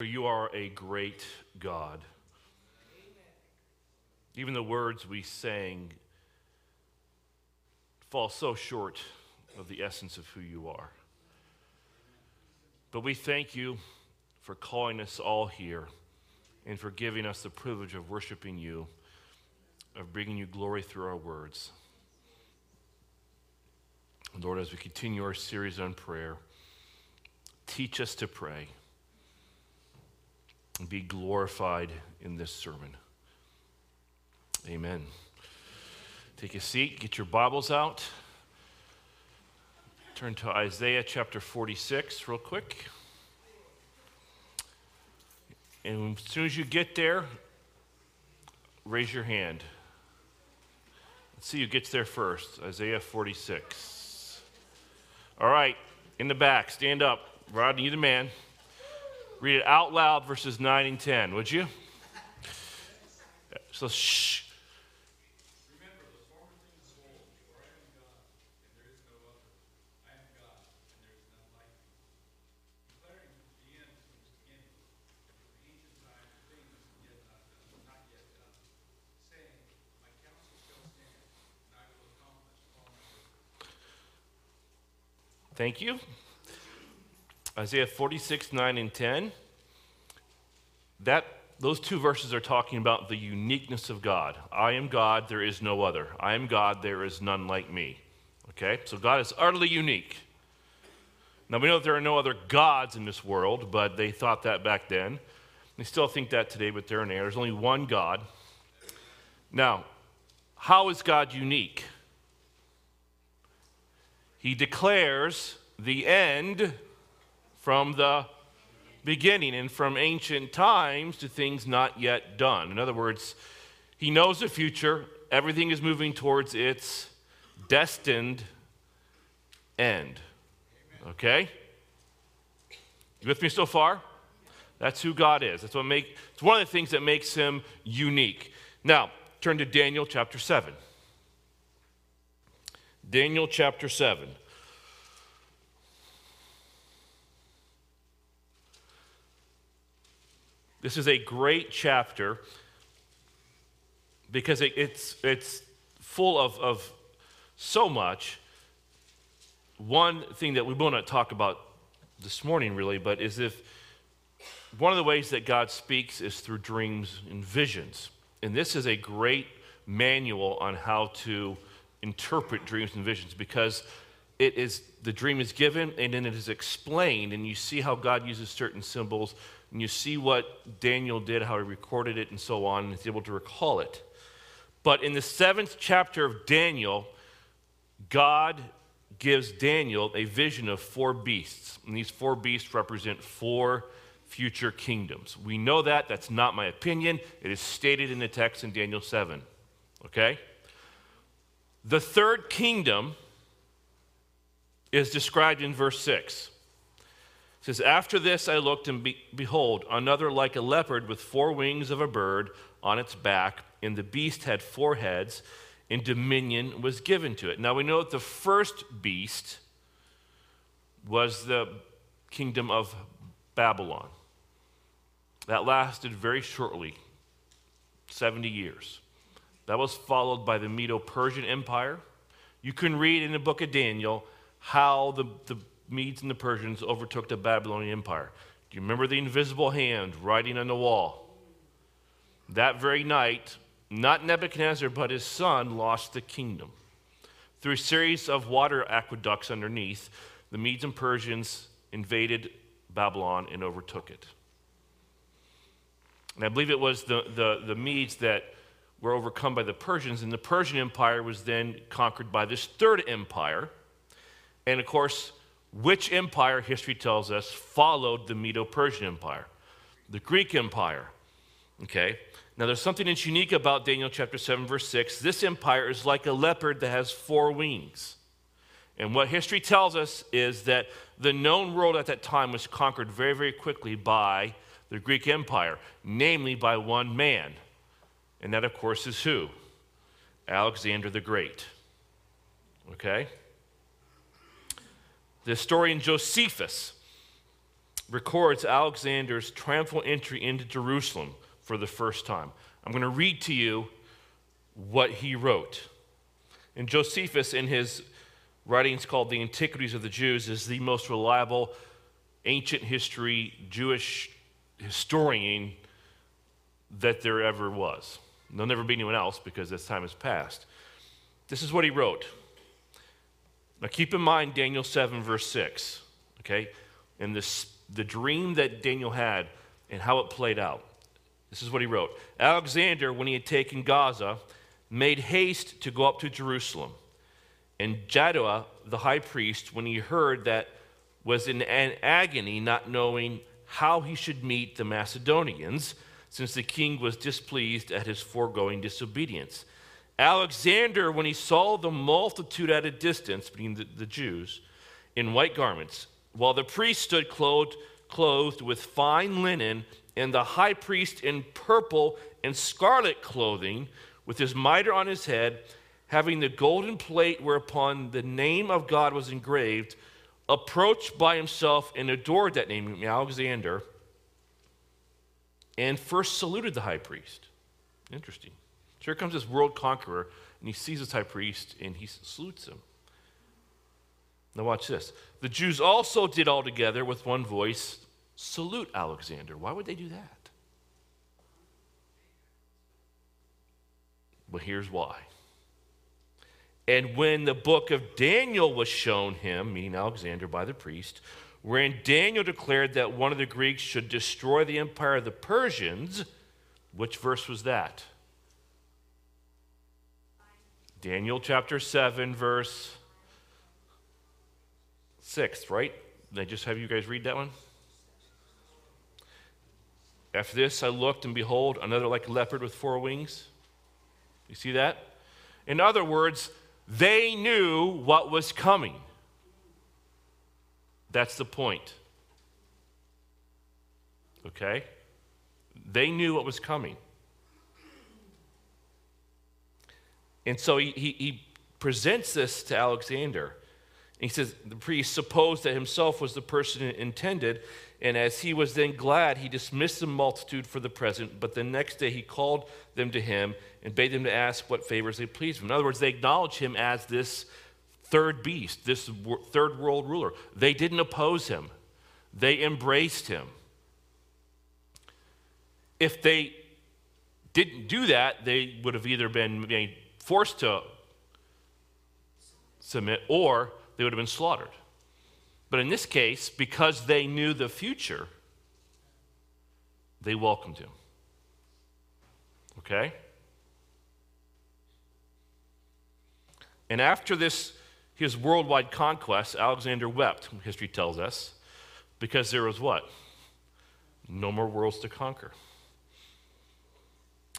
You are a great God. Even the words we sang fall so short of the essence of who you are. But we thank you for calling us all here and for giving us the privilege of worshiping you, of bringing you glory through our words. Lord, as we continue our series on prayer, teach us to pray be glorified in this sermon. Amen. Take a seat, get your Bibles out. Turn to Isaiah chapter 46 real quick. And as soon as you get there, raise your hand. Let's see who gets there first. Isaiah 46. All right, in the back, stand up. Rodney, you the man. Read it out loud, verses 9 and 10, would you? So, shh. Thank you. Isaiah 46, 9 and 10. That, those two verses are talking about the uniqueness of God. I am God, there is no other. I am God, there is none like me. Okay? So God is utterly unique. Now we know that there are no other gods in this world, but they thought that back then. They still think that today, but they're in error. There's only one God. Now, how is God unique? He declares the end from the beginning and from ancient times to things not yet done. In other words, he knows the future, everything is moving towards its destined end. Okay? You with me so far? That's who God is. That's what make it's one of the things that makes him unique. Now, turn to Daniel chapter 7. Daniel chapter 7. This is a great chapter because it, it's, it's full of, of so much. One thing that we will not talk about this morning, really, but is if one of the ways that God speaks is through dreams and visions. And this is a great manual on how to interpret dreams and visions because it is the dream is given and then it is explained and you see how God uses certain symbols and you see what Daniel did, how he recorded it, and so on, and is able to recall it. But in the seventh chapter of Daniel, God gives Daniel a vision of four beasts. And these four beasts represent four future kingdoms. We know that. That's not my opinion. It is stated in the text in Daniel 7. Okay? The third kingdom is described in verse 6 says, After this I looked, and be- behold, another like a leopard with four wings of a bird on its back, and the beast had four heads, and dominion was given to it. Now we know that the first beast was the kingdom of Babylon. That lasted very shortly 70 years. That was followed by the Medo Persian Empire. You can read in the book of Daniel how the, the Medes and the Persians overtook the Babylonian Empire. Do you remember the invisible hand writing on the wall? That very night, not Nebuchadnezzar, but his son lost the kingdom. Through a series of water aqueducts underneath, the Medes and Persians invaded Babylon and overtook it. And I believe it was the, the, the Medes that were overcome by the Persians, and the Persian Empire was then conquered by this third empire. And of course, which empire, history tells us, followed the Medo Persian Empire? The Greek Empire. Okay? Now, there's something that's unique about Daniel chapter 7, verse 6. This empire is like a leopard that has four wings. And what history tells us is that the known world at that time was conquered very, very quickly by the Greek Empire, namely by one man. And that, of course, is who? Alexander the Great. Okay? The historian Josephus records Alexander's triumphal entry into Jerusalem for the first time. I'm going to read to you what he wrote. And Josephus, in his writings called The Antiquities of the Jews, is the most reliable ancient history Jewish historian that there ever was. There'll never be anyone else because this time has passed. This is what he wrote. Now keep in mind Daniel 7, verse 6, okay? And this, the dream that Daniel had and how it played out. This is what he wrote Alexander, when he had taken Gaza, made haste to go up to Jerusalem. And Jaddua, the high priest, when he heard that, was in an agony, not knowing how he should meet the Macedonians, since the king was displeased at his foregoing disobedience. Alexander, when he saw the multitude at a distance, being the, the Jews, in white garments, while the priest stood clothed, clothed with fine linen, and the high priest in purple and scarlet clothing, with his mitre on his head, having the golden plate whereupon the name of God was engraved, approached by himself and adored that name, Alexander, and first saluted the high priest. Interesting. So here comes this world conqueror, and he sees this high priest and he salutes him. Now, watch this. The Jews also did all together with one voice salute Alexander. Why would they do that? Well, here's why. And when the book of Daniel was shown him, meaning Alexander by the priest, wherein Daniel declared that one of the Greeks should destroy the empire of the Persians, which verse was that? Daniel chapter 7, verse 6, right? Did I just have you guys read that one? After this, I looked, and behold, another like a leopard with four wings. You see that? In other words, they knew what was coming. That's the point. Okay? They knew what was coming. And so he, he, he presents this to Alexander. He says, The priest supposed that himself was the person intended, and as he was then glad, he dismissed the multitude for the present. But the next day he called them to him and bade them to ask what favors they pleased him. In other words, they acknowledge him as this third beast, this third world ruler. They didn't oppose him, they embraced him. If they didn't do that, they would have either been forced to submit or they would have been slaughtered. But in this case, because they knew the future, they welcomed him. Okay? And after this, his worldwide conquest, Alexander wept, history tells us, because there was what? No more worlds to conquer.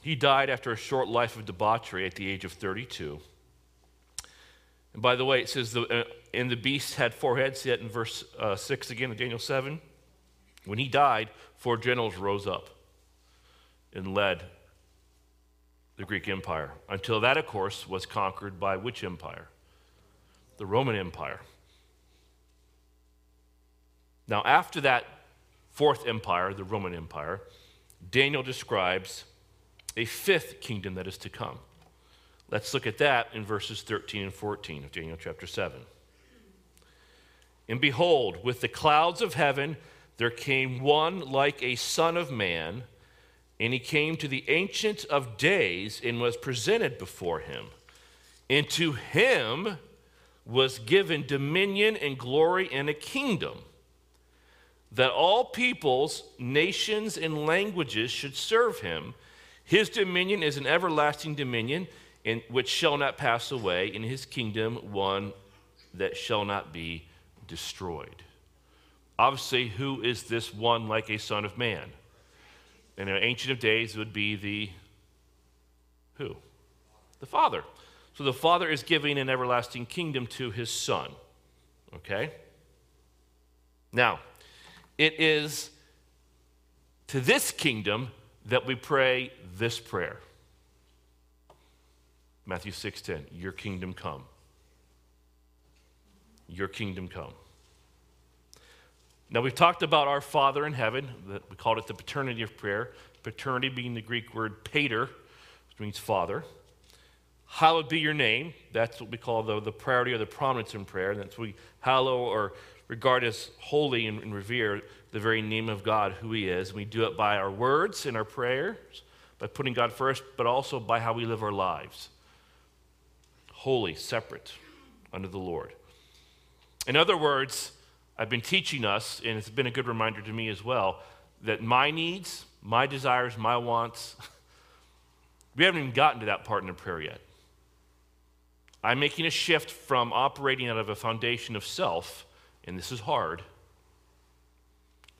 He died after a short life of debauchery at the age of 32. And by the way, it says, the, uh, and the beast had four heads, yet in verse uh, 6 again of Daniel 7. When he died, four generals rose up and led the Greek Empire until that, of course, was conquered by which empire? The Roman Empire. Now, after that fourth empire, the Roman Empire, Daniel describes a fifth kingdom that is to come. Let's look at that in verses 13 and 14 of Daniel chapter 7. And behold, with the clouds of heaven there came one like a son of man, and he came to the Ancient of Days and was presented before him. And to him was given dominion and glory and a kingdom, that all peoples, nations, and languages should serve him. His dominion is an everlasting dominion in, which shall not pass away, in his kingdom one that shall not be destroyed. Obviously, who is this one like a son of man? In the ancient of days would be the who? The Father. So the Father is giving an everlasting kingdom to his Son. Okay? Now, it is to this kingdom that we pray this prayer. Matthew 6:10, your kingdom come. Your kingdom come. Now, we've talked about our Father in heaven. We called it the paternity of prayer. Paternity being the Greek word pater, which means father. Hallowed be your name. That's what we call the, the priority or the prominence in prayer. And That's we hallow or regard as holy and, and revere the very name of God, who He is. And We do it by our words and our prayers, by putting God first, but also by how we live our lives. Holy, separate under the Lord. In other words, I've been teaching us, and it's been a good reminder to me as well, that my needs, my desires, my wants, we haven't even gotten to that part in the prayer yet. I'm making a shift from operating out of a foundation of self, and this is hard,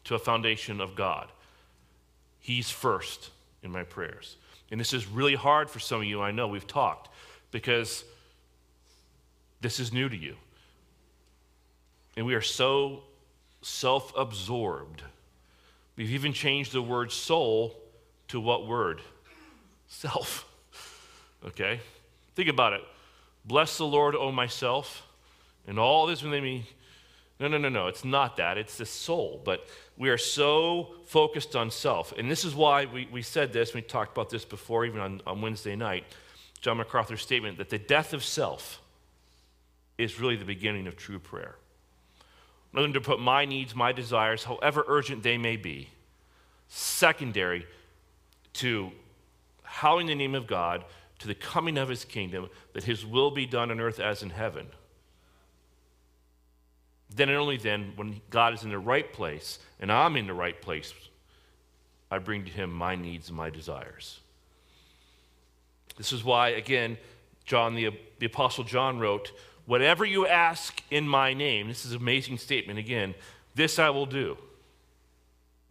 to a foundation of God. He's first in my prayers. And this is really hard for some of you, I know, we've talked, because this is new to you. And we are so self absorbed. We've even changed the word soul to what word? Self. Okay? Think about it. Bless the Lord, O myself, and all this within me. No, no, no, no. It's not that. It's the soul. But we are so focused on self. And this is why we, we said this, we talked about this before, even on, on Wednesday night. John MacArthur's statement that the death of self is really the beginning of true prayer. Rather to put my needs, my desires, however urgent they may be, secondary to hallowing the name of God, to the coming of his kingdom, that his will be done on earth as in heaven. Then and only then, when God is in the right place and I'm in the right place, I bring to him my needs and my desires. This is why, again, John, the, the Apostle John wrote, Whatever you ask in my name, this is an amazing statement again, this I will do.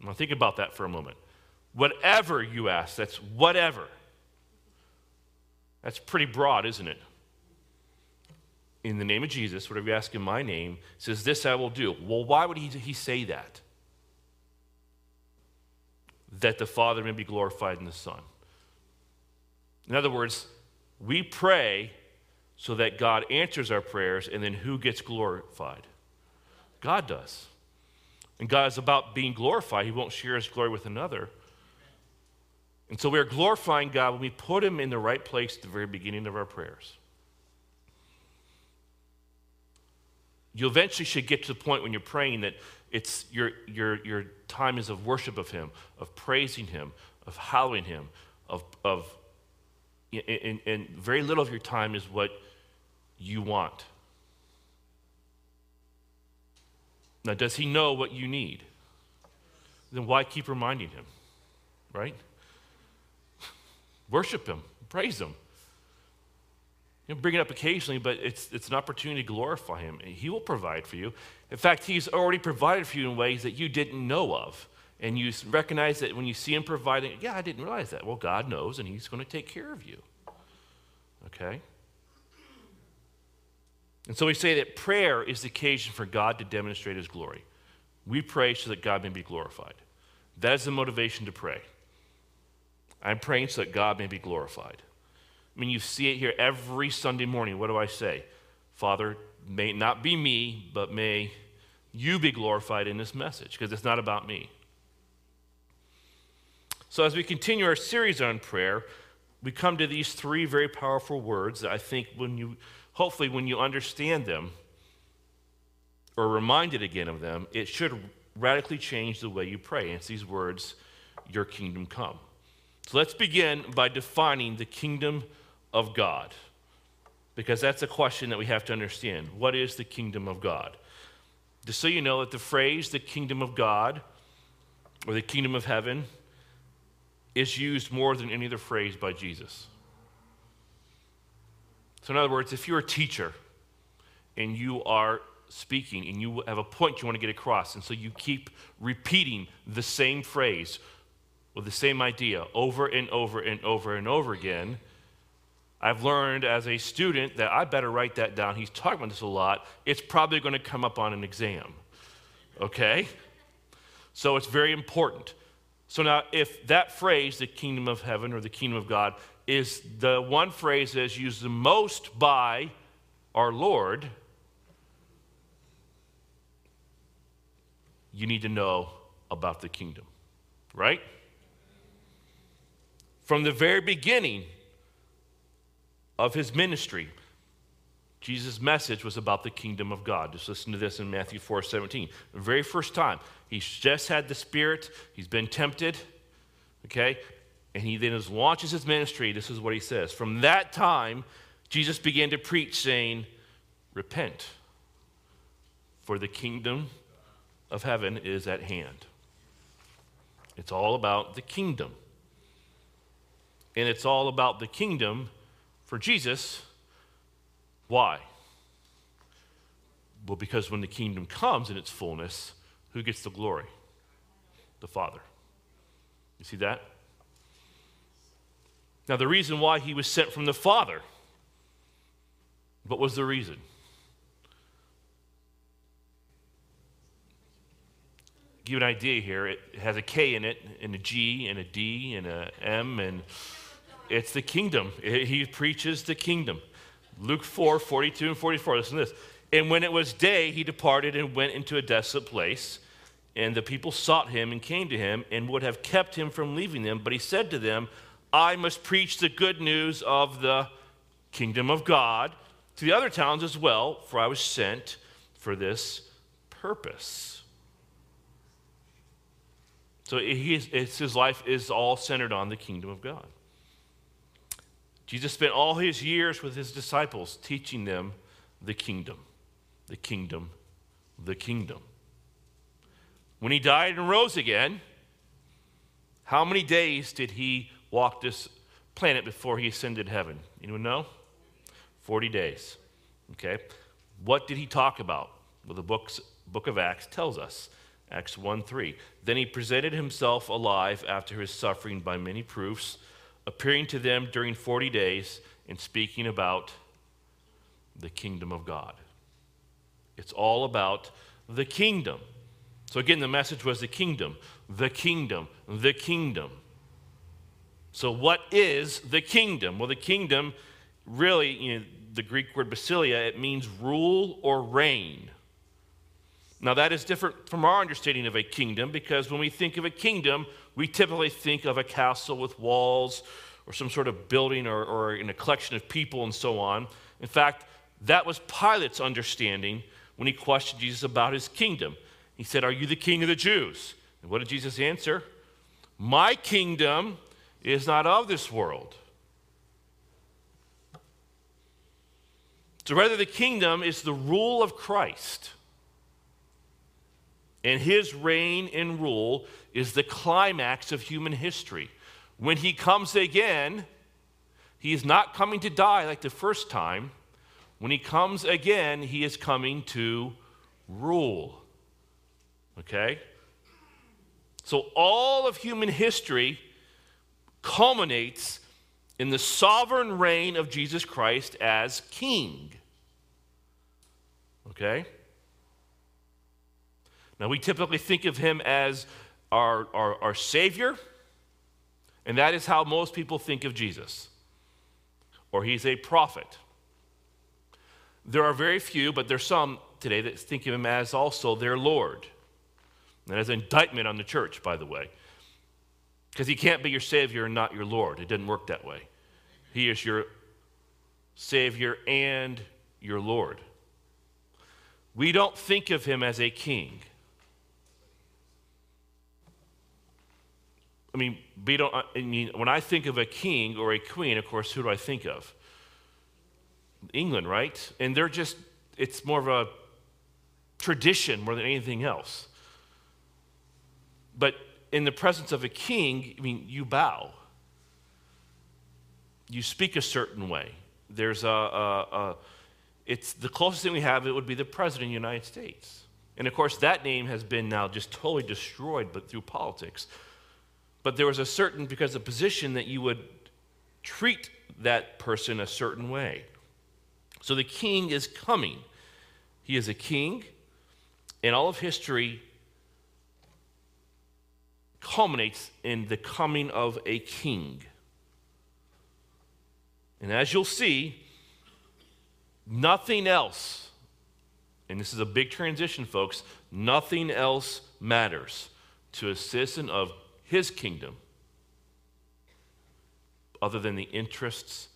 Now think about that for a moment. Whatever you ask, that's whatever. That's pretty broad, isn't it? In the name of Jesus, whatever you ask in my name, says, This I will do. Well, why would he, he say that? That the Father may be glorified in the Son. In other words, we pray so that God answers our prayers, and then who gets glorified? God does. And God is about being glorified. He won't share his glory with another. And so we are glorifying God when we put him in the right place at the very beginning of our prayers. You eventually should get to the point when you're praying that it's your, your, your time is of worship of him, of praising him, of hallowing him, of, of and, and very little of your time is what you want. Now, does he know what you need? Then why keep reminding him? Right? Worship him, praise him. You bring it up occasionally, but it's, it's an opportunity to glorify him. He will provide for you. In fact, he's already provided for you in ways that you didn't know of. And you recognize that when you see him providing, yeah, I didn't realize that. Well, God knows, and he's going to take care of you. Okay? And so we say that prayer is the occasion for God to demonstrate his glory. We pray so that God may be glorified. That is the motivation to pray. I'm praying so that God may be glorified. I mean, you see it here every Sunday morning. What do I say? Father, may not be me, but may you be glorified in this message, because it's not about me. So, as we continue our series on prayer, we come to these three very powerful words that I think when you hopefully, when you understand them or reminded again of them, it should radically change the way you pray. And it's these words, Your kingdom come. So let's begin by defining the kingdom of God, because that's a question that we have to understand. What is the kingdom of God? Just so you know that the phrase the kingdom of God or the kingdom of heaven is used more than any other phrase by Jesus. So, in other words, if you're a teacher and you are speaking and you have a point you want to get across, and so you keep repeating the same phrase with the same idea over and over and over and over again, I've learned as a student that I better write that down. He's talking about this a lot. It's probably going to come up on an exam. Okay? So it's very important. So now, if that phrase, the kingdom of heaven or the kingdom of God, is the one phrase that is used the most by our Lord. you need to know about the kingdom, right? From the very beginning of his ministry, Jesus' message was about the kingdom of God. Just listen to this in Matthew 4 17. The very first time, he's just had the Spirit, he's been tempted, okay? And he then launches his ministry. This is what he says. From that time, Jesus began to preach, saying, Repent, for the kingdom of heaven is at hand. It's all about the kingdom. And it's all about the kingdom for Jesus why? Well, because when the kingdom comes in its fullness, who gets the glory? The Father. You see that? Now, the reason why he was sent from the Father, what was the reason? Give you an idea here. It has a K in it, and a G, and a D, and a M, and it's the kingdom. He preaches the kingdom. Luke 4 42 and 44. Listen to this. And when it was day, he departed and went into a desolate place. And the people sought him and came to him and would have kept him from leaving them. But he said to them, I must preach the good news of the kingdom of God to the other towns as well, for I was sent for this purpose. So his life is all centered on the kingdom of God. Jesus spent all his years with his disciples teaching them the kingdom, the kingdom, the kingdom. When he died and rose again, how many days did he walk this planet before he ascended heaven? Anyone know? 40 days. Okay. What did he talk about? Well, the books, book of Acts tells us. Acts 1 3. Then he presented himself alive after his suffering by many proofs appearing to them during 40 days and speaking about the kingdom of God. It's all about the kingdom. So, again, the message was the kingdom, the kingdom, the kingdom. So, what is the kingdom? Well, the kingdom really, you know, the Greek word basileia, it means rule or reign. Now, that is different from our understanding of a kingdom because when we think of a kingdom, we typically think of a castle with walls or some sort of building or, or in a collection of people and so on. In fact, that was Pilate's understanding when he questioned Jesus about his kingdom. He said, Are you the king of the Jews? And what did Jesus answer? My kingdom is not of this world. So, rather, the kingdom is the rule of Christ. And his reign and rule is the climax of human history. When he comes again, he is not coming to die like the first time. When he comes again, he is coming to rule. Okay? So all of human history culminates in the sovereign reign of Jesus Christ as king. Okay? Now, we typically think of him as our, our, our Savior, and that is how most people think of Jesus. Or he's a prophet. There are very few, but there's some today that think of him as also their Lord. And that is an indictment on the church, by the way. Because he can't be your Savior and not your Lord. It didn't work that way. He is your Savior and your Lord. We don't think of him as a king. Mean, we uh, I mean, when I think of a king or a queen, of course, who do I think of? England, right? And they're just, it's more of a tradition more than anything else. But in the presence of a king, I mean, you bow. You speak a certain way. There's a, a, a it's the closest thing we have, it would be the President of the United States. And of course, that name has been now just totally destroyed, but through politics. But there was a certain, because of position, that you would treat that person a certain way. So the king is coming. He is a king, and all of history culminates in the coming of a king. And as you'll see, nothing else, and this is a big transition, folks, nothing else matters to a citizen of his kingdom other than the interests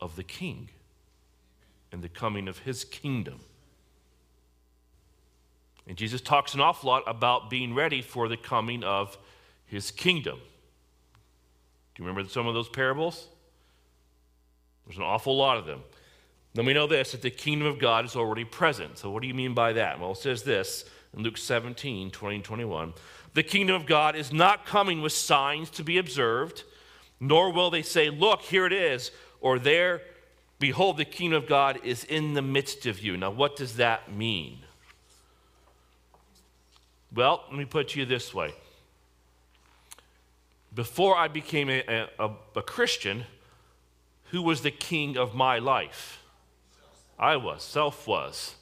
of the king and the coming of his kingdom. And Jesus talks an awful lot about being ready for the coming of his kingdom. Do you remember some of those parables? There's an awful lot of them. Then we know this that the kingdom of God is already present. So, what do you mean by that? Well, it says this in Luke 17 20 and 21. The kingdom of God is not coming with signs to be observed, nor will they say, Look, here it is, or there, behold, the kingdom of God is in the midst of you. Now, what does that mean? Well, let me put you this way. Before I became a, a, a Christian, who was the king of my life? I was, self was.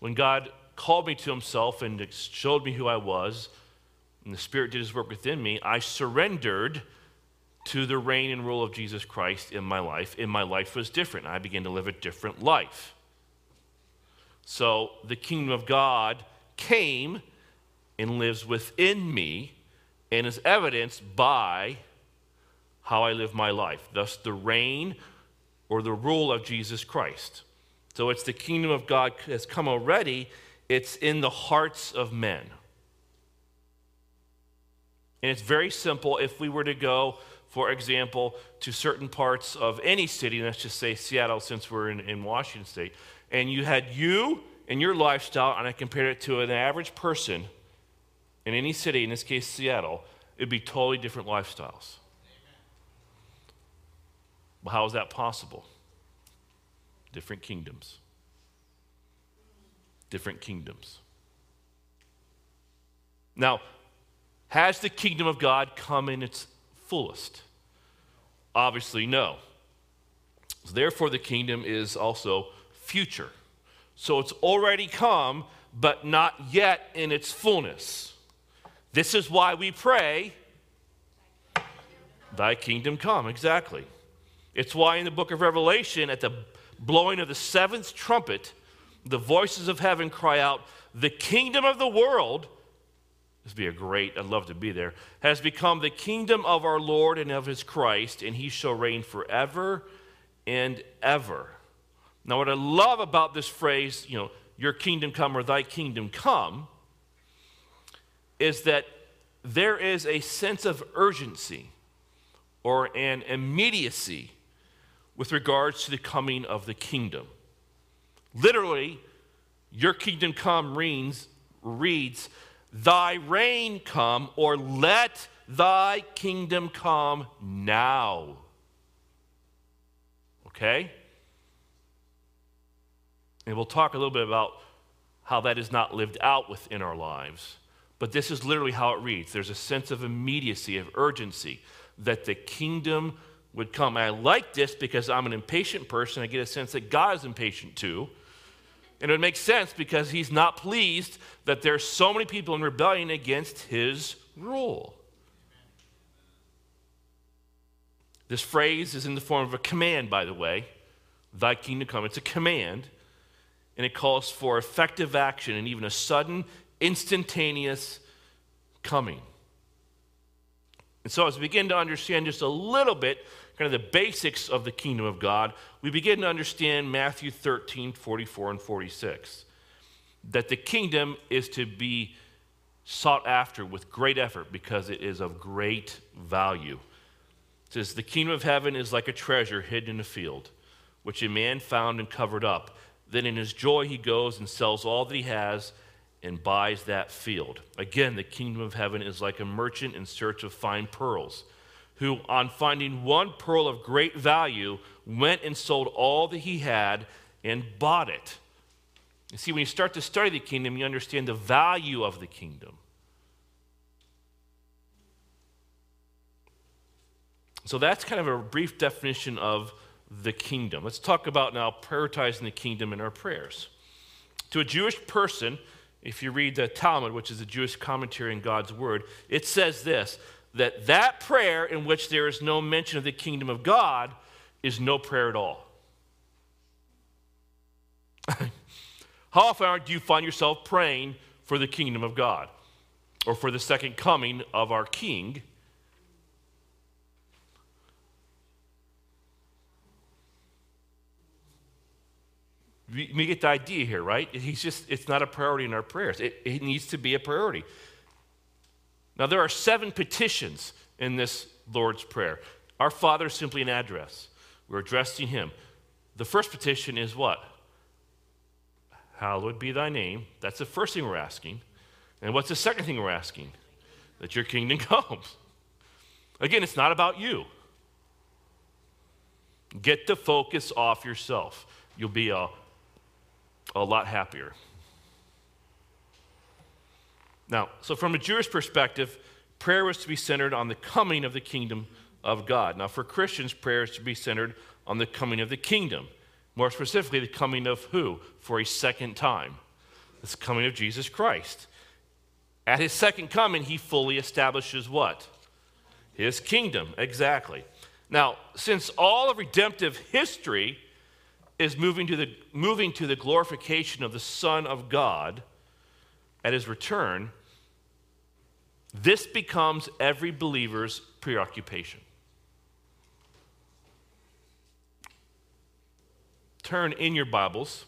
When God called me to himself and showed me who I was, and the Spirit did his work within me, I surrendered to the reign and rule of Jesus Christ in my life, and my life was different. I began to live a different life. So the kingdom of God came and lives within me and is evidenced by how I live my life. Thus, the reign or the rule of Jesus Christ. So it's the kingdom of God has come already, it's in the hearts of men. And it's very simple. If we were to go, for example, to certain parts of any city, let's just say Seattle, since we're in, in Washington State, and you had you and your lifestyle, and I compared it to an average person in any city, in this case Seattle, it'd be totally different lifestyles. Well, how is that possible? Different kingdoms. Different kingdoms. Now, has the kingdom of God come in its fullest? Obviously, no. Therefore, the kingdom is also future. So it's already come, but not yet in its fullness. This is why we pray, Thy kingdom come. Exactly. It's why in the book of Revelation, at the blowing of the seventh trumpet, the voices of heaven cry out, The kingdom of the world, this would be a great, I'd love to be there, has become the kingdom of our Lord and of his Christ, and he shall reign forever and ever. Now, what I love about this phrase, you know, your kingdom come or thy kingdom come, is that there is a sense of urgency or an immediacy with regards to the coming of the kingdom. Literally, your kingdom come reads, Thy reign come, or let thy kingdom come now. Okay? And we'll talk a little bit about how that is not lived out within our lives. But this is literally how it reads. There's a sense of immediacy, of urgency, that the kingdom would come. I like this because I'm an impatient person. I get a sense that God is impatient too. And it would make sense because he's not pleased that there's so many people in rebellion against his rule. This phrase is in the form of a command, by the way. Thy kingdom come. It's a command, and it calls for effective action and even a sudden, instantaneous coming. And so, as we begin to understand just a little bit kind of the basics of the kingdom of God, we begin to understand Matthew 13, 44, and 46. That the kingdom is to be sought after with great effort because it is of great value. It says, The kingdom of heaven is like a treasure hidden in a field, which a man found and covered up. Then in his joy he goes and sells all that he has and buys that field. Again, the kingdom of heaven is like a merchant in search of fine pearls who, on finding one pearl of great value, went and sold all that he had and bought it. You see, when you start to study the kingdom, you understand the value of the kingdom. So that's kind of a brief definition of the kingdom. Let's talk about now prioritizing the kingdom in our prayers. To a Jewish person, if you read the Talmud, which is a Jewish commentary in God's word, it says this that that prayer in which there is no mention of the kingdom of God is no prayer at all. How often do you find yourself praying for the kingdom of God? or for the second coming of our King. We, get the idea here, right? He's just, it's not a priority in our prayers. It, it needs to be a priority. Now, there are seven petitions in this Lord's Prayer. Our Father is simply an address. We're addressing Him. The first petition is what? Hallowed be thy name. That's the first thing we're asking. And what's the second thing we're asking? That your kingdom comes. Again, it's not about you. Get the focus off yourself. You'll be a, a lot happier. Now, so from a Jewish perspective, prayer was to be centered on the coming of the kingdom of God. Now, for Christians, prayer is to be centered on the coming of the kingdom. More specifically, the coming of who? For a second time. It's the coming of Jesus Christ. At his second coming, he fully establishes what? His kingdom, exactly. Now, since all of redemptive history is moving to the, moving to the glorification of the Son of God at his return, this becomes every believer's preoccupation. Turn in your Bibles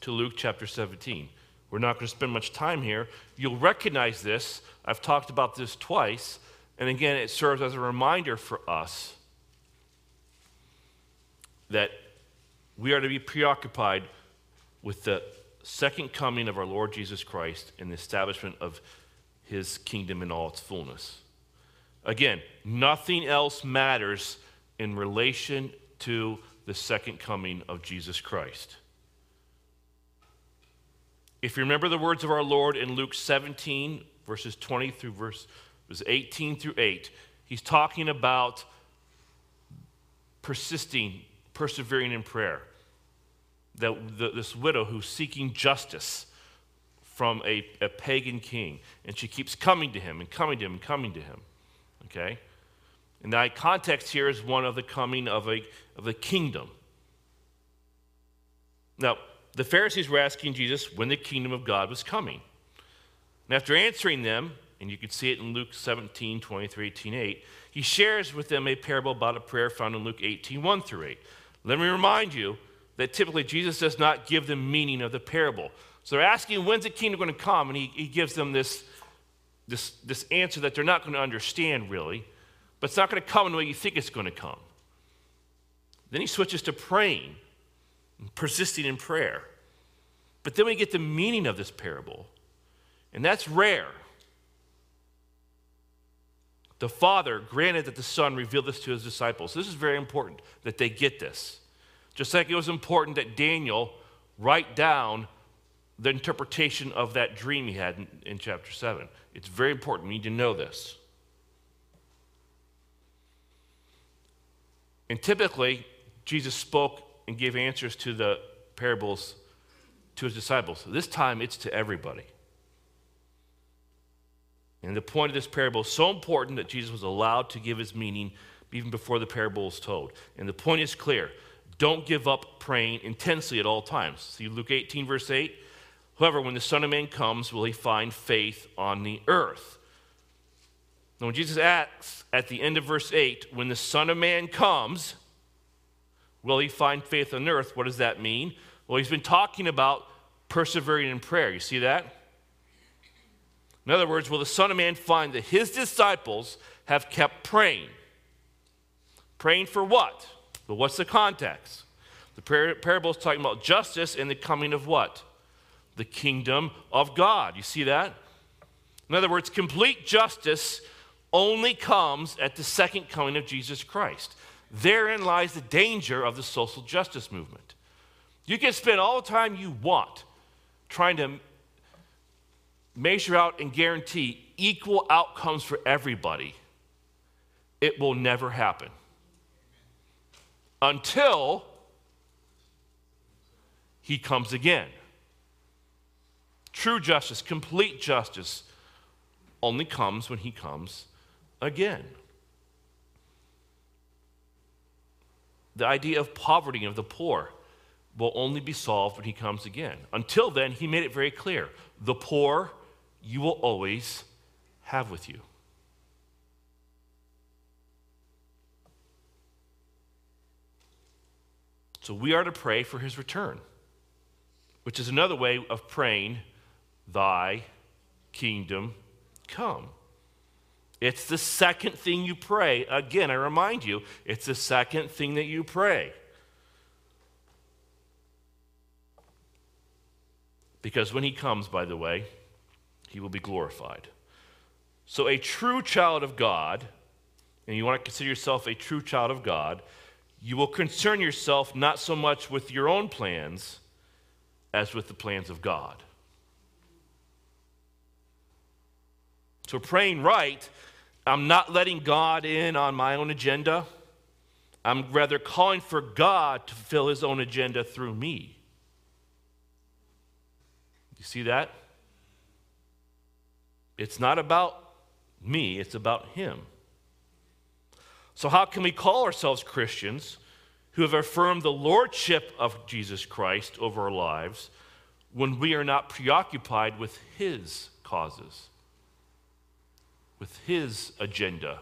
to Luke chapter 17. We're not going to spend much time here. You'll recognize this. I've talked about this twice. And again, it serves as a reminder for us that we are to be preoccupied with the second coming of our Lord Jesus Christ and the establishment of his kingdom in all its fullness. Again, nothing else matters in relation to the second coming of Jesus Christ. If you remember the words of our Lord in Luke 17, verses 20 through verse 18 through 8, he's talking about persisting, persevering in prayer. That this widow who's seeking justice from a, a pagan king, and she keeps coming to him and coming to him and coming to him. Okay? And the context here is one of the coming of a, of a kingdom. Now, the Pharisees were asking Jesus when the kingdom of God was coming. And after answering them, and you can see it in Luke 17, 23, 18, 8, he shares with them a parable about a prayer found in Luke 18, 1 through 8. Let me remind you that typically Jesus does not give the meaning of the parable. So they're asking, when's the kingdom going to come? And he, he gives them this, this, this answer that they're not going to understand really, but it's not going to come in the way you think it's going to come. Then he switches to praying persisting in prayer. But then we get the meaning of this parable, and that's rare. The Father granted that the Son revealed this to his disciples. This is very important that they get this. Just like it was important that Daniel write down the interpretation of that dream he had in, in chapter 7. It's very important. We need to know this. And typically, Jesus spoke and gave answers to the parables to his disciples. This time it's to everybody. And the point of this parable is so important that Jesus was allowed to give his meaning even before the parable was told. And the point is clear don't give up praying intensely at all times. See Luke 18, verse 8? However, when the Son of Man comes, will he find faith on the earth? Now, when Jesus asks at the end of verse 8, when the Son of Man comes, Will he find faith on earth? What does that mean? Well, he's been talking about persevering in prayer. You see that? In other words, will the Son of Man find that his disciples have kept praying? Praying for what? But what's the context? The parable is talking about justice and the coming of what? The kingdom of God. You see that? In other words, complete justice only comes at the second coming of Jesus Christ. Therein lies the danger of the social justice movement. You can spend all the time you want trying to measure out and guarantee equal outcomes for everybody. It will never happen until he comes again. True justice, complete justice, only comes when he comes again. the idea of poverty of the poor will only be solved when he comes again. Until then, he made it very clear the poor you will always have with you. So we are to pray for his return, which is another way of praying, Thy kingdom come. It's the second thing you pray. Again, I remind you, it's the second thing that you pray. Because when he comes, by the way, he will be glorified. So, a true child of God, and you want to consider yourself a true child of God, you will concern yourself not so much with your own plans as with the plans of God. So, praying right, I'm not letting God in on my own agenda. I'm rather calling for God to fulfill his own agenda through me. You see that? It's not about me, it's about him. So, how can we call ourselves Christians who have affirmed the lordship of Jesus Christ over our lives when we are not preoccupied with His causes, with His agenda,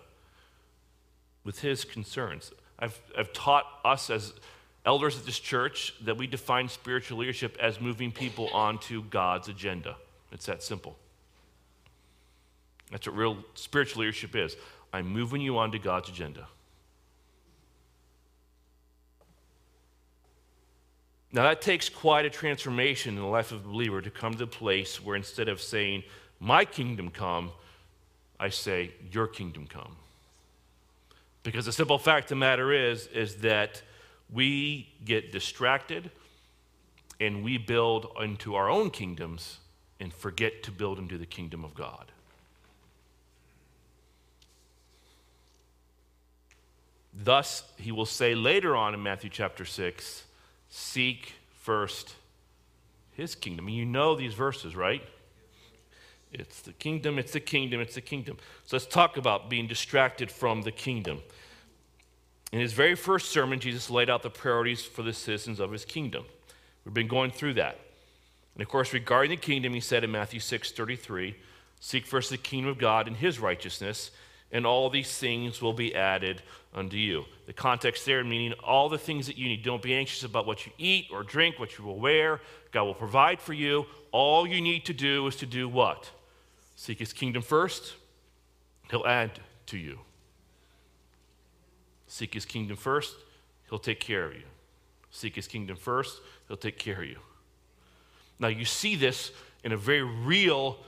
with His concerns? I've, I've taught us as elders at this church that we define spiritual leadership as moving people onto God's agenda. It's that simple. That's what real spiritual leadership is. I'm moving you onto God's agenda. Now, that takes quite a transformation in the life of a believer to come to a place where instead of saying, My kingdom come, I say, Your kingdom come. Because the simple fact of the matter is, is that we get distracted and we build into our own kingdoms and forget to build into the kingdom of God. Thus, he will say later on in Matthew chapter 6 seek first his kingdom. You know these verses, right? It's the kingdom, it's the kingdom, it's the kingdom. So let's talk about being distracted from the kingdom. In his very first sermon, Jesus laid out the priorities for the citizens of his kingdom. We've been going through that. And of course, regarding the kingdom, he said in Matthew 6 33, Seek first the kingdom of God and his righteousness, and all these things will be added unto you. The context there meaning all the things that you need. Don't be anxious about what you eat or drink, what you will wear. God will provide for you. All you need to do is to do what? Seek his kingdom first, he'll add to you. Seek his kingdom first, he'll take care of you. Seek his kingdom first, he'll take care of you. Now, you see this in a very real,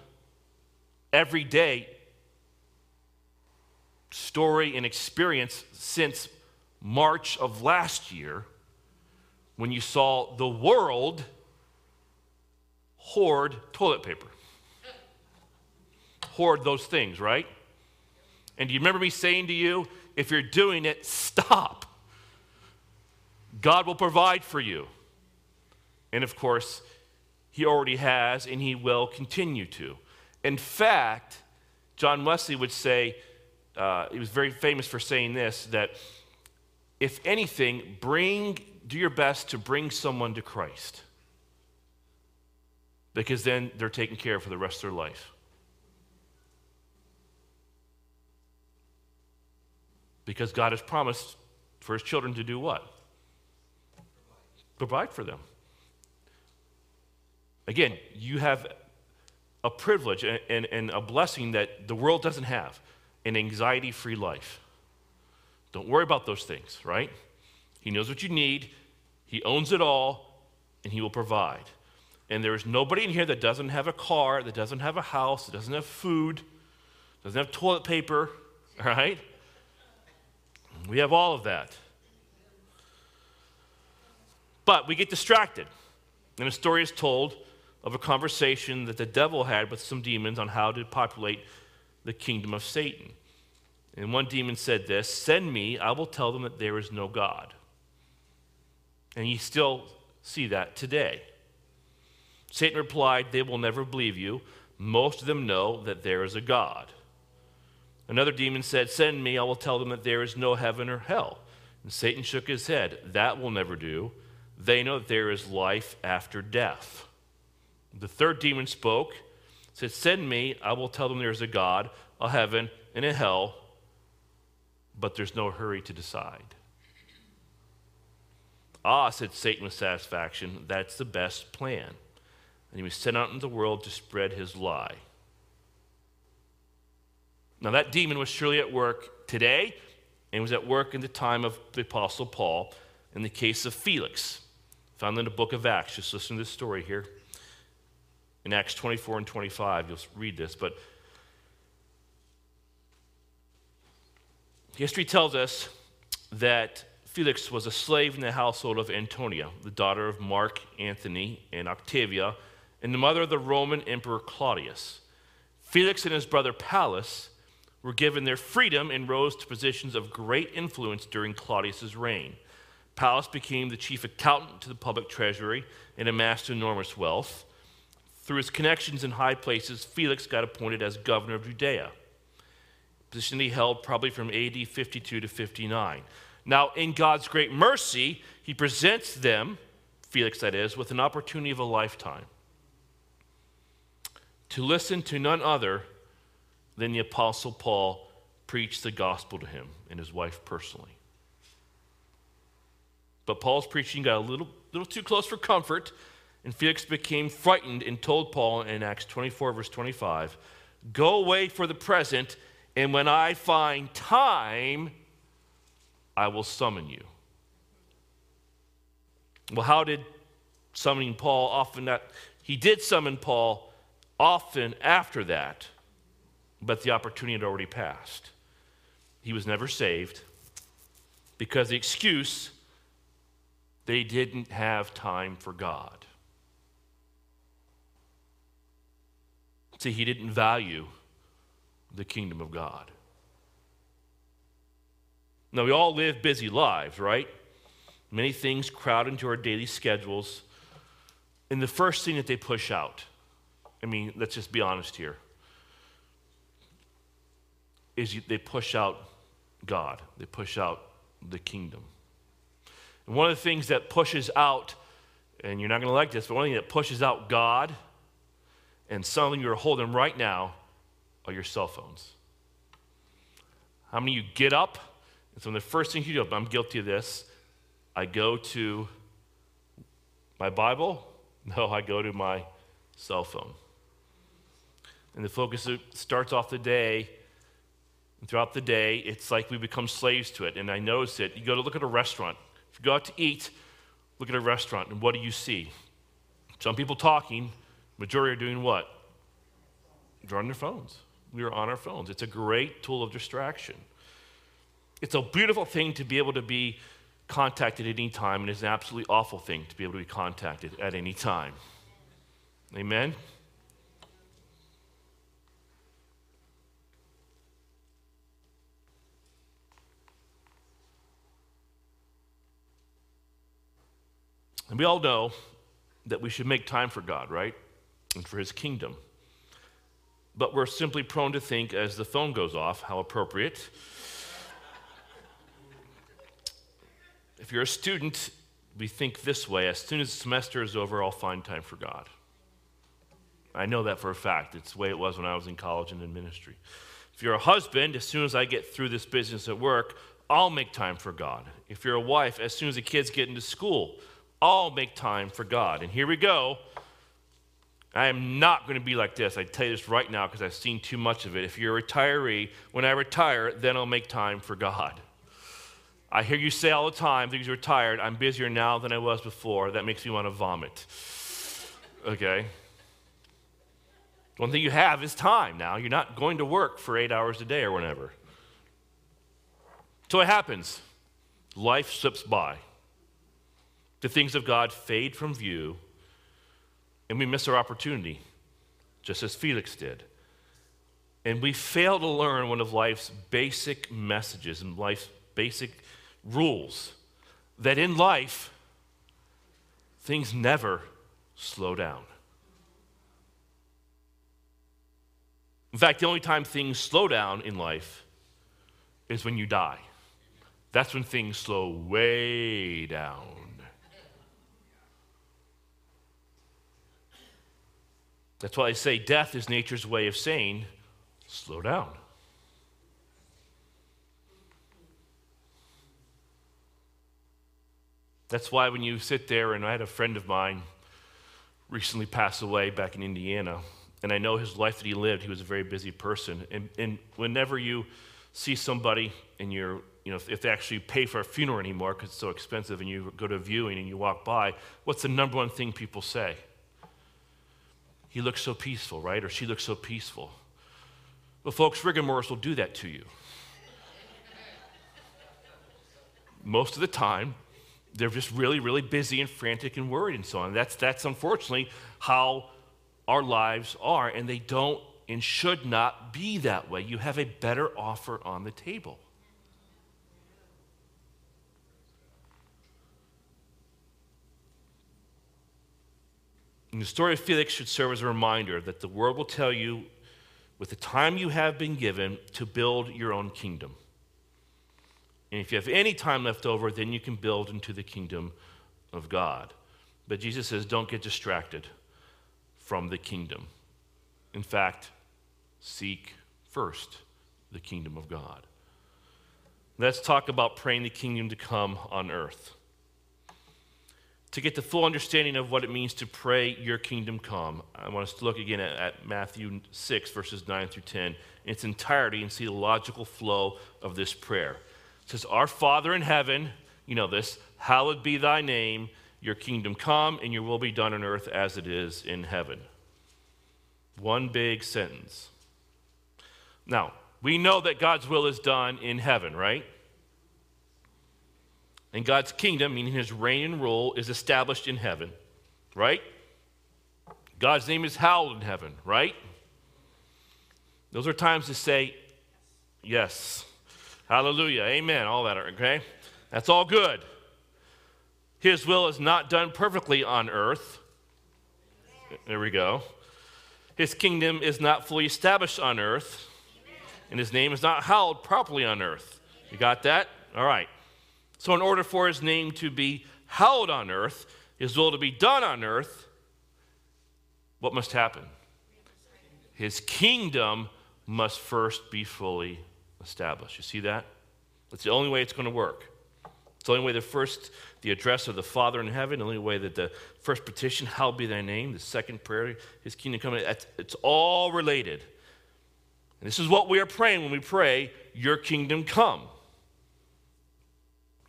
everyday story and experience since March of last year when you saw the world hoard toilet paper. Hoard those things, right? And do you remember me saying to you, if you're doing it, stop. God will provide for you. And of course, He already has, and He will continue to. In fact, John Wesley would say, uh, he was very famous for saying this that if anything, bring, do your best to bring someone to Christ. Because then they're taken care of for the rest of their life. Because God has promised for his children to do what? Provide for them. Again, you have a privilege and, and, and a blessing that the world doesn't have an anxiety free life. Don't worry about those things, right? He knows what you need, He owns it all, and He will provide. And there is nobody in here that doesn't have a car, that doesn't have a house, that doesn't have food, doesn't have toilet paper, right? We have all of that. But we get distracted. And a story is told of a conversation that the devil had with some demons on how to populate the kingdom of Satan. And one demon said this Send me, I will tell them that there is no God. And you still see that today. Satan replied, They will never believe you. Most of them know that there is a God. Another demon said, Send me, I will tell them that there is no heaven or hell. And Satan shook his head. That will never do. They know that there is life after death. The third demon spoke said, Send me, I will tell them there's a God, a heaven, and a hell, but there's no hurry to decide. Ah, said Satan with satisfaction, that's the best plan. And he was sent out into the world to spread his lie. Now, that demon was surely at work today and was at work in the time of the Apostle Paul in the case of Felix, found in the book of Acts. Just listen to this story here. In Acts 24 and 25, you'll read this, but history tells us that Felix was a slave in the household of Antonia, the daughter of Mark Antony and Octavia, and the mother of the Roman Emperor Claudius. Felix and his brother Pallas were given their freedom and rose to positions of great influence during Claudius's reign. Pallas became the chief accountant to the public treasury and amassed enormous wealth. Through his connections in high places, Felix got appointed as governor of Judea, a position he held probably from AD 52 to 59. Now, in God's great mercy, he presents them, Felix that is, with an opportunity of a lifetime to listen to none other than the Apostle Paul preached the gospel to him and his wife personally. But Paul's preaching got a little, little too close for comfort, and Felix became frightened and told Paul in Acts 24, verse 25, Go away for the present, and when I find time, I will summon you. Well, how did summoning Paul often that he did summon Paul often after that, but the opportunity had already passed. He was never saved because the excuse they didn't have time for God. See, he didn't value the kingdom of God. Now, we all live busy lives, right? Many things crowd into our daily schedules. And the first thing that they push out, I mean, let's just be honest here, is they push out God, they push out the kingdom. And one of the things that pushes out, and you're not going to like this, but one thing that pushes out God and something you're holding right now are your cell phones. How many of you get up? And some of the first things you do, I'm guilty of this, I go to my Bible. No, I go to my cell phone. And the focus starts off the day. And throughout the day, it's like we become slaves to it. And I notice it. You go to look at a restaurant. If you go out to eat, look at a restaurant, and what do you see? Some people talking, majority are doing what? They're on their phones. We are on our phones. It's a great tool of distraction. It's a beautiful thing to be able to be contacted at any time, and it's an absolutely awful thing to be able to be contacted at any time. Amen? And we all know that we should make time for God, right? And for His kingdom. But we're simply prone to think as the phone goes off, how appropriate If you're a student, we think this way as soon as the semester is over, I'll find time for God. I know that for a fact. It's the way it was when I was in college and in ministry. If you're a husband, as soon as I get through this business at work, I'll make time for God. If you're a wife, as soon as the kids get into school, I'll make time for God. And here we go. I am not going to be like this. I tell you this right now because I've seen too much of it. If you're a retiree, when I retire, then I'll make time for God. I hear you say all the time, because you're tired, I'm busier now than I was before. That makes me want to vomit. Okay? One thing you have is time now. You're not going to work for eight hours a day or whatever. So what happens? Life slips by. The things of God fade from view, and we miss our opportunity, just as Felix did. And we fail to learn one of life's basic messages and life's basic rules that in life, things never slow down. In fact, the only time things slow down in life is when you die. That's when things slow way down. That's why I say death is nature's way of saying, slow down. That's why when you sit there, and I had a friend of mine recently pass away back in Indiana, and I know his life that he lived, he was a very busy person. And, and whenever you see somebody and you're, you know, if, they actually pay for a funeral anymore because it's so expensive and you go to a viewing and you walk by, what's the number one thing people say? He looks so peaceful, right? Or she looks so peaceful. Well, folks, rigor will do that to you. Most of the time, they're just really, really busy and frantic and worried and so on. That's, that's unfortunately how our lives are, and they don't and should not be that way. You have a better offer on the table. And the story of Felix should serve as a reminder that the world will tell you, with the time you have been given, to build your own kingdom. And if you have any time left over, then you can build into the kingdom of God. But Jesus says, don't get distracted from the kingdom. In fact, seek first the kingdom of God. Let's talk about praying the kingdom to come on earth. To get the full understanding of what it means to pray, Your kingdom come, I want us to look again at, at Matthew 6, verses 9 through 10, in its entirety and see the logical flow of this prayer. It says, Our Father in heaven, you know this, hallowed be thy name, your kingdom come, and your will be done on earth as it is in heaven. One big sentence. Now, we know that God's will is done in heaven, right? And God's kingdom, meaning his reign and rule, is established in heaven, right? God's name is hallowed in heaven, right? Those are times to say, yes. Hallelujah. Amen. All that, are okay? That's all good. His will is not done perfectly on earth. There we go. His kingdom is not fully established on earth, and his name is not hallowed properly on earth. You got that? All right. So, in order for his name to be hallowed on earth, his will to be done on earth, what must happen? His kingdom must first be fully established. You see that? That's the only way it's going to work. It's the only way the first, the address of the Father in heaven, the only way that the first petition, hallowed be thy name, the second prayer, his kingdom come, it's all related. And this is what we are praying when we pray, Your kingdom come.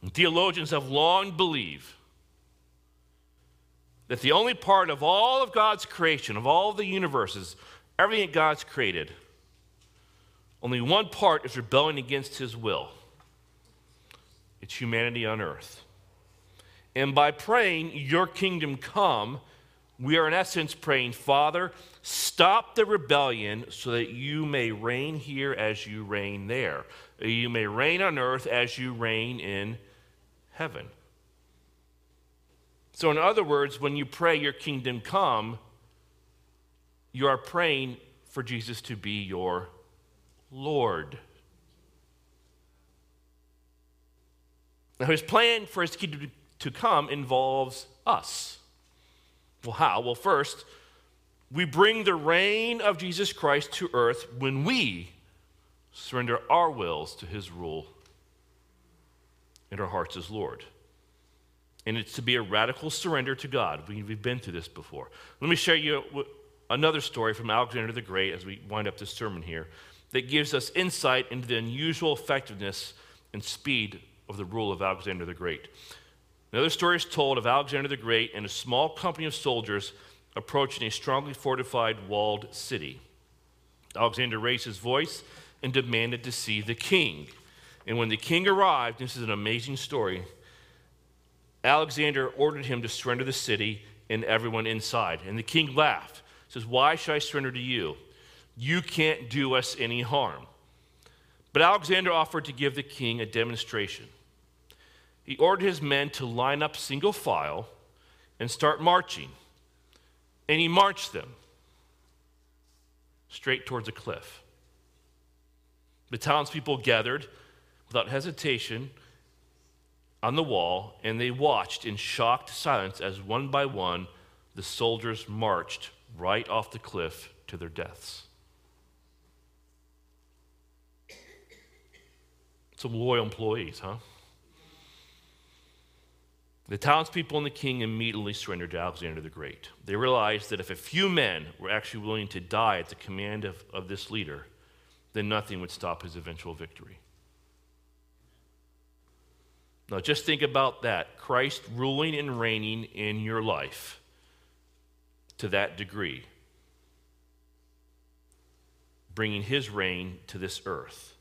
Theologians have long believed that the only part of all of God's creation, of all of the universes, everything that God's created, only one part is rebelling against his will it's humanity on earth. And by praying, Your kingdom come, we are in essence praying, Father, stop the rebellion so that you may reign here as you reign there. You may reign on earth as you reign in heaven. So, in other words, when you pray, Your kingdom come, you are praying for Jesus to be your Lord. Now, his plan for his kingdom to come involves us. Well, how? Well, first, we bring the reign of Jesus Christ to earth when we surrender our wills to his rule and our hearts as Lord. And it's to be a radical surrender to God. We've been through this before. Let me share you another story from Alexander the Great as we wind up this sermon here that gives us insight into the unusual effectiveness and speed of the rule of Alexander the Great. Another story is told of Alexander the Great and a small company of soldiers approaching a strongly fortified walled city. Alexander raised his voice and demanded to see the king. And when the king arrived, this is an amazing story, Alexander ordered him to surrender the city and everyone inside. And the king laughed. He says, Why should I surrender to you? You can't do us any harm. But Alexander offered to give the king a demonstration. He ordered his men to line up single file and start marching. And he marched them straight towards a cliff. The townspeople gathered without hesitation on the wall, and they watched in shocked silence as one by one the soldiers marched right off the cliff to their deaths. Some loyal employees, huh? The townspeople and the king immediately surrendered to Alexander the Great. They realized that if a few men were actually willing to die at the command of, of this leader, then nothing would stop his eventual victory. Now, just think about that Christ ruling and reigning in your life to that degree, bringing his reign to this earth.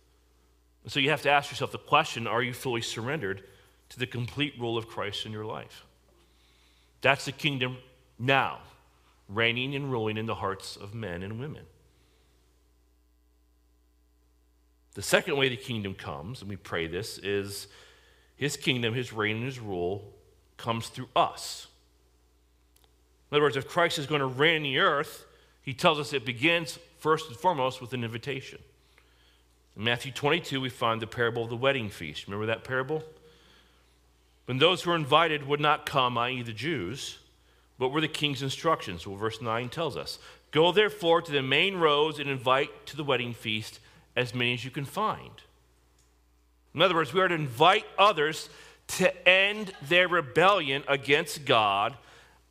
And so you have to ask yourself the question are you fully surrendered to the complete rule of Christ in your life? That's the kingdom now, reigning and ruling in the hearts of men and women. The second way the kingdom comes, and we pray this, is his kingdom, his reign, and his rule comes through us. In other words, if Christ is going to reign the earth, he tells us it begins first and foremost with an invitation. In Matthew 22, we find the parable of the wedding feast. Remember that parable? When those who were invited would not come, i.e., the Jews, what were the king's instructions? Well, verse 9 tells us Go therefore to the main roads and invite to the wedding feast as many as you can find. In other words, we are to invite others to end their rebellion against God,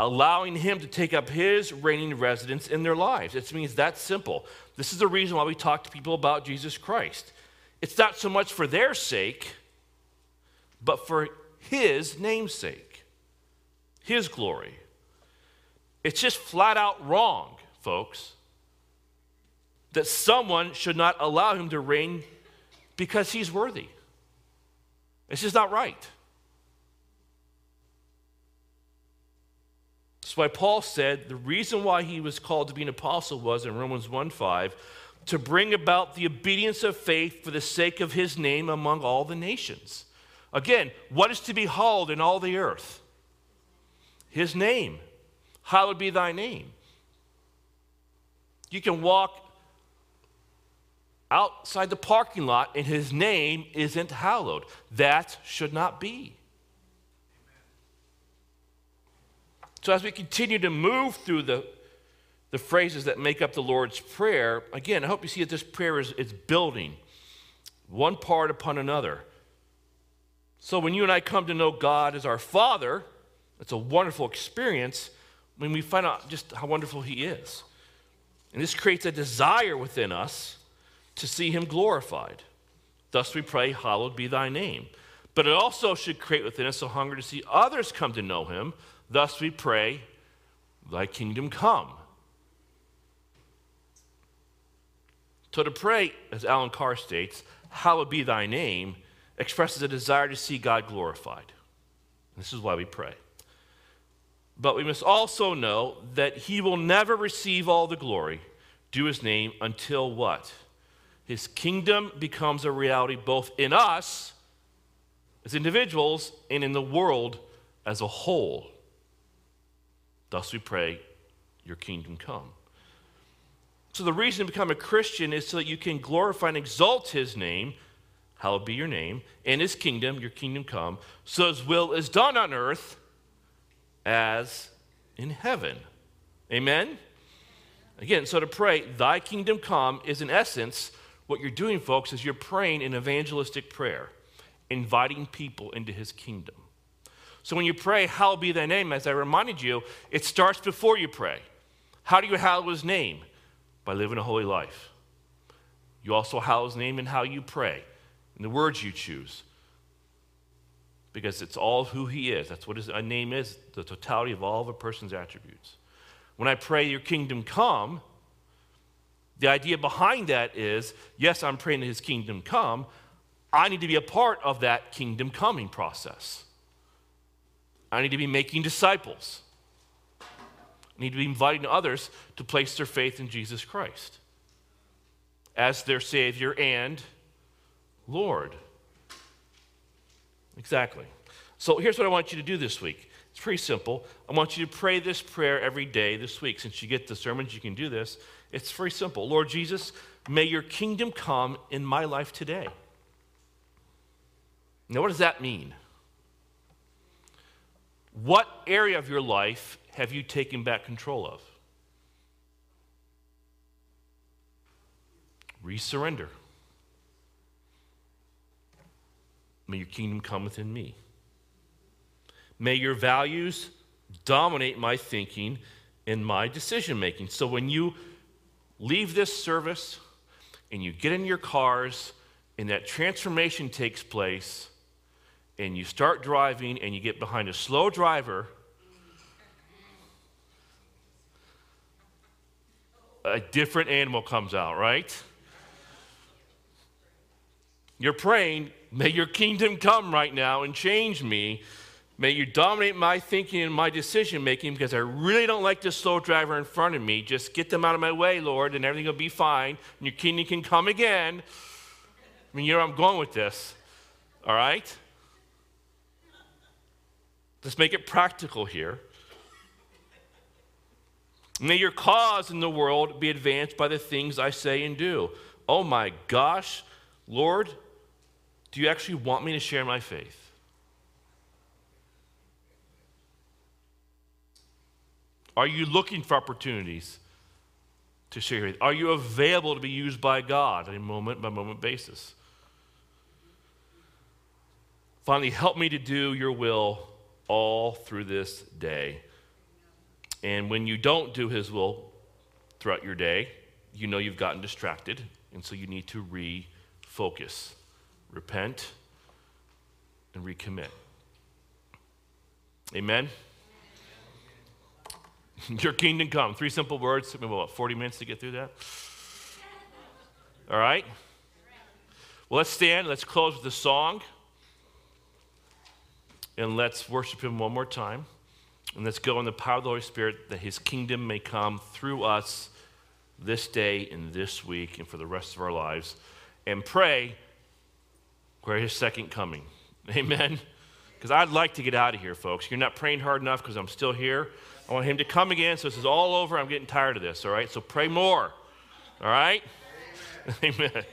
allowing Him to take up His reigning residence in their lives. It means that simple. This is the reason why we talk to people about Jesus Christ. It's not so much for their sake, but for His namesake, His glory. It's just flat out wrong, folks that someone should not allow him to reign because he's worthy. It's just not right. That's why Paul said the reason why he was called to be an apostle was in Romans 1 5 to bring about the obedience of faith for the sake of his name among all the nations. Again, what is to be hallowed in all the earth? His name. Hallowed be thy name. You can walk outside the parking lot and his name isn't hallowed. That should not be. So, as we continue to move through the, the phrases that make up the Lord's Prayer, again, I hope you see that this prayer is, is building one part upon another. So, when you and I come to know God as our Father, it's a wonderful experience when we find out just how wonderful He is. And this creates a desire within us to see him glorified. Thus we pray, Hallowed be thy name. But it also should create within us a hunger to see others come to know him. Thus we pray, Thy kingdom come. So to pray, as Alan Carr states, Hallowed be thy name, expresses a desire to see God glorified. This is why we pray. But we must also know that he will never receive all the glory due his name until what? His kingdom becomes a reality both in us as individuals and in the world as a whole. Thus we pray, Your kingdom come. So, the reason to become a Christian is so that you can glorify and exalt His name, hallowed be your name, and His kingdom, your kingdom come, so His will is done on earth as in heaven. Amen? Again, so to pray, Thy kingdom come is in essence what you're doing, folks, is you're praying an evangelistic prayer, inviting people into his kingdom. So when you pray, Hallowed be thy name, as I reminded you, it starts before you pray. How do you hallow his name? By living a holy life. You also hallow his name in how you pray, in the words you choose. Because it's all who he is. That's what his name is, the totality of all of a person's attributes. When I pray, Your kingdom come, the idea behind that is yes, I'm praying that his kingdom come. I need to be a part of that kingdom coming process. I need to be making disciples. I need to be inviting others to place their faith in Jesus Christ as their Savior and Lord. Exactly. So here's what I want you to do this week. It's pretty simple. I want you to pray this prayer every day this week. Since you get the sermons, you can do this. It's very simple. Lord Jesus, may your kingdom come in my life today. Now, what does that mean? What area of your life have you taken back control of? Resurrender. May your kingdom come within me. May your values dominate my thinking and my decision making. So when you leave this service and you get in your cars and that transformation takes place and you start driving and you get behind a slow driver, a different animal comes out, right? You're praying, may your kingdom come right now and change me. May you dominate my thinking and my decision making because I really don't like this slow driver in front of me. Just get them out of my way, Lord, and everything will be fine. And your kingdom can come again. I mean, you know where I'm going with this. All right? Let's make it practical here. May your cause in the world be advanced by the things I say and do. Oh my gosh, Lord, do you actually want me to share my faith? Are you looking for opportunities to share your faith? Are you available to be used by God on a moment by moment basis? Finally, help me to do your will all through this day. And when you don't do his will throughout your day, you know you've gotten distracted, and so you need to refocus, repent, and recommit. Amen. Your kingdom come. Three simple words. Took me about 40 minutes to get through that. All right? Well, let's stand. Let's close with a song. And let's worship Him one more time. And let's go in the power of the Holy Spirit that His kingdom may come through us this day and this week and for the rest of our lives. And pray for His second coming. Amen. Because I'd like to get out of here, folks. You're not praying hard enough because I'm still here. I want him to come again so this is all over. I'm getting tired of this, all right? So pray more, all right? Amen.